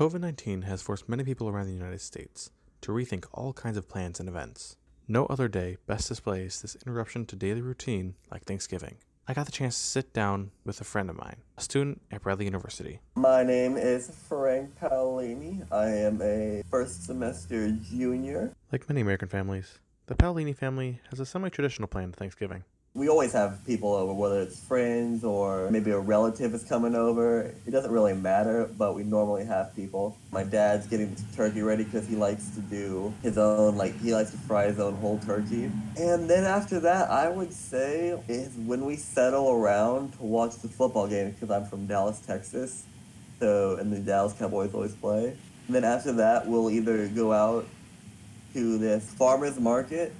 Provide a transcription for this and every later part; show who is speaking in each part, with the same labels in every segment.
Speaker 1: COVID 19 has forced many people around the United States to rethink all kinds of plans and events. No other day best displays this interruption to daily routine like Thanksgiving. I got the chance to sit down with a friend of mine, a student at Bradley University.
Speaker 2: My name is Frank Paolini. I am a first semester junior.
Speaker 1: Like many American families, the Paolini family has a semi traditional plan to Thanksgiving.
Speaker 2: We always have people over, whether it's friends or maybe a relative is coming over. It doesn't really matter, but we normally have people. My dad's getting turkey ready because he likes to do his own, like, he likes to fry his own whole turkey. And then after that, I would say is when we settle around to watch the football game because I'm from Dallas, Texas. So, and the Dallas Cowboys always play. And then after that, we'll either go out to this farmer's market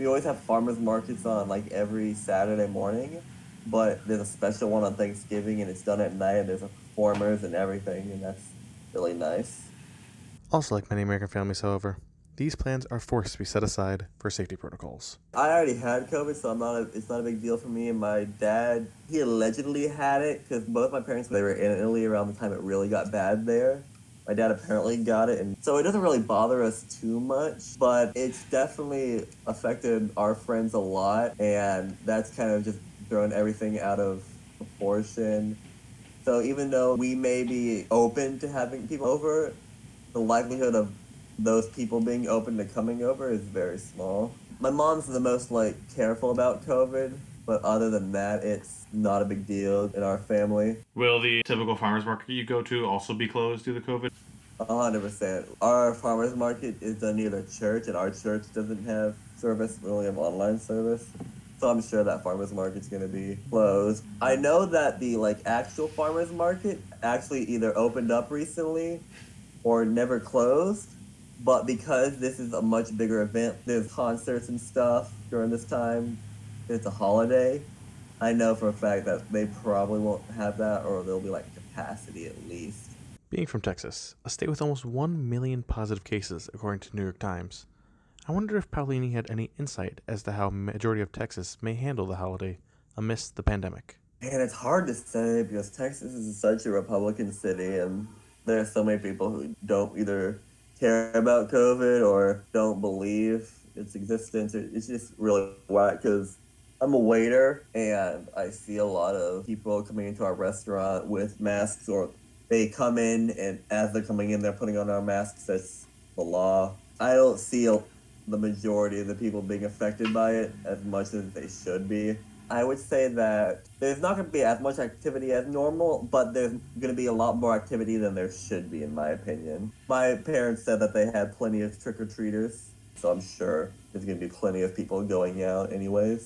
Speaker 2: we always have farmers markets on like every Saturday morning, but there's a special one on Thanksgiving and it's done at night. And there's performers and everything, and that's really nice.
Speaker 1: Also, like many American families, however, these plans are forced to be set aside for safety protocols.
Speaker 2: I already had COVID, so I'm not. A, it's not a big deal for me. And my dad, he allegedly had it because both my parents they were in Italy around the time it really got bad there. My dad apparently got it, and so it doesn't really bother us too much, but it's definitely affected our friends a lot, and that's kind of just thrown everything out of proportion. So even though we may be open to having people over, the likelihood of those people being open to coming over is very small. My mom's the most like careful about COVID, but other than that, it's not a big deal in our family.
Speaker 3: Will the typical farmers market you go to also be closed due to COVID?
Speaker 2: hundred percent. Our farmers market is done near the church, and our church doesn't have service. We only have online service. So I'm sure that farmers market's gonna be closed. I know that the like actual farmers market actually either opened up recently or never closed. But because this is a much bigger event, there's concerts and stuff during this time. It's a holiday. I know for a fact that they probably won't have that, or there'll be like capacity at least.
Speaker 1: Being from Texas, a state with almost 1 million positive cases according to New York Times, I wonder if Paolini had any insight as to how majority of Texas may handle the holiday amidst the pandemic.
Speaker 2: And it's hard to say because Texas is such a Republican city and there are so many people who don't either care about COVID or don't believe its existence. It's just really whack because I'm a waiter and I see a lot of people coming into our restaurant with masks or they come in and as they're coming in, they're putting on our masks. That's the law. I don't see the majority of the people being affected by it as much as they should be. I would say that there's not going to be as much activity as normal, but there's going to be a lot more activity than there should be, in my opinion. My parents said that they had plenty of trick or treaters, so I'm sure there's going to be plenty of people going out, anyways.